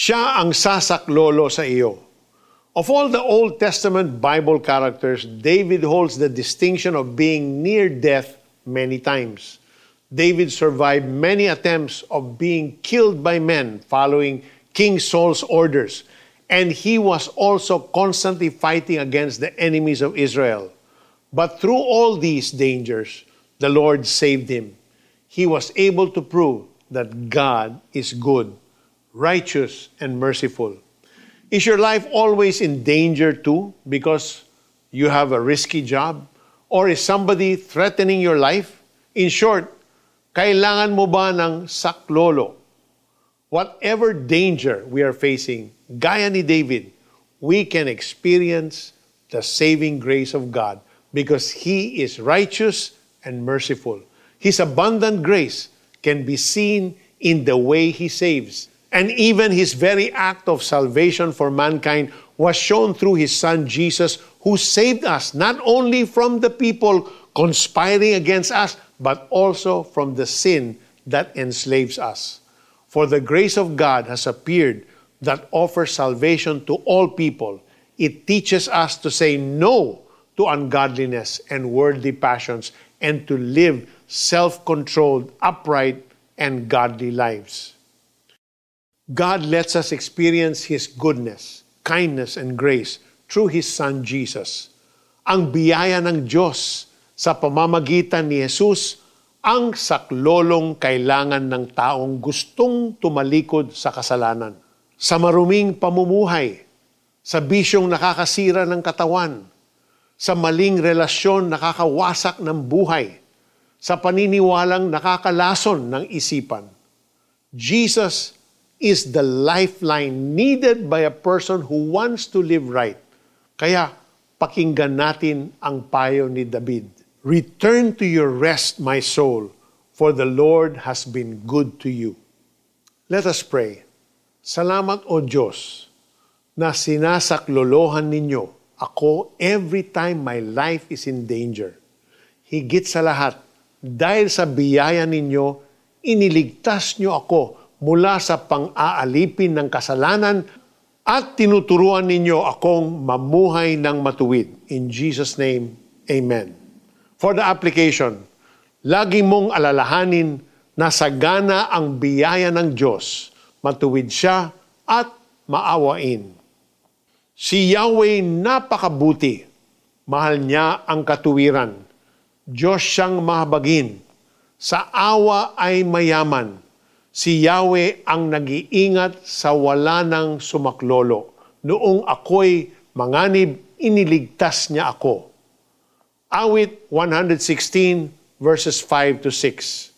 Siya ang sasaklolo sa iyo. Of all the Old Testament Bible characters, David holds the distinction of being near death many times. David survived many attempts of being killed by men following King Saul's orders, and he was also constantly fighting against the enemies of Israel. But through all these dangers, the Lord saved him. He was able to prove that God is good righteous, and merciful. Is your life always in danger too because you have a risky job? Or is somebody threatening your life? In short, kailangan mo ba ng saklolo? Whatever danger we are facing, gaya ni David, we can experience the saving grace of God because He is righteous and merciful. His abundant grace can be seen in the way He saves and even his very act of salvation for mankind was shown through his son Jesus, who saved us not only from the people conspiring against us, but also from the sin that enslaves us. For the grace of God has appeared that offers salvation to all people. It teaches us to say no to ungodliness and worldly passions and to live self controlled, upright, and godly lives. God lets us experience His goodness, kindness, and grace through His Son Jesus. Ang biyaya ng Diyos sa pamamagitan ni Jesus ang saklolong kailangan ng taong gustong tumalikod sa kasalanan. Sa maruming pamumuhay, sa bisyong nakakasira ng katawan, sa maling relasyon nakakawasak ng buhay, sa paniniwalang nakakalason ng isipan. Jesus is the lifeline needed by a person who wants to live right. Kaya pakinggan natin ang payo ni David. Return to your rest, my soul, for the Lord has been good to you. Let us pray. Salamat o Diyos na sinasaklolohan ninyo ako every time my life is in danger. Higit sa lahat, dahil sa biyaya ninyo, iniligtas nyo ako mula sa pang-aalipin ng kasalanan at tinuturuan ninyo akong mamuhay ng matuwid. In Jesus' name, Amen. For the application, lagi mong alalahanin na sagana ang biyaya ng Diyos, matuwid siya at maawain. Si Yahweh napakabuti, mahal niya ang katuwiran. Diyos siyang mahabagin, sa awa ay mayaman Si Yahweh ang nag-iingat sa wala ng sumaklolo. Noong ako'y manganib, iniligtas niya ako. Awit 116 verses 5 to 6.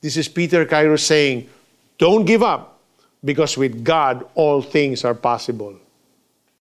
This is Peter Cairo saying, Don't give up, because with God all things are possible.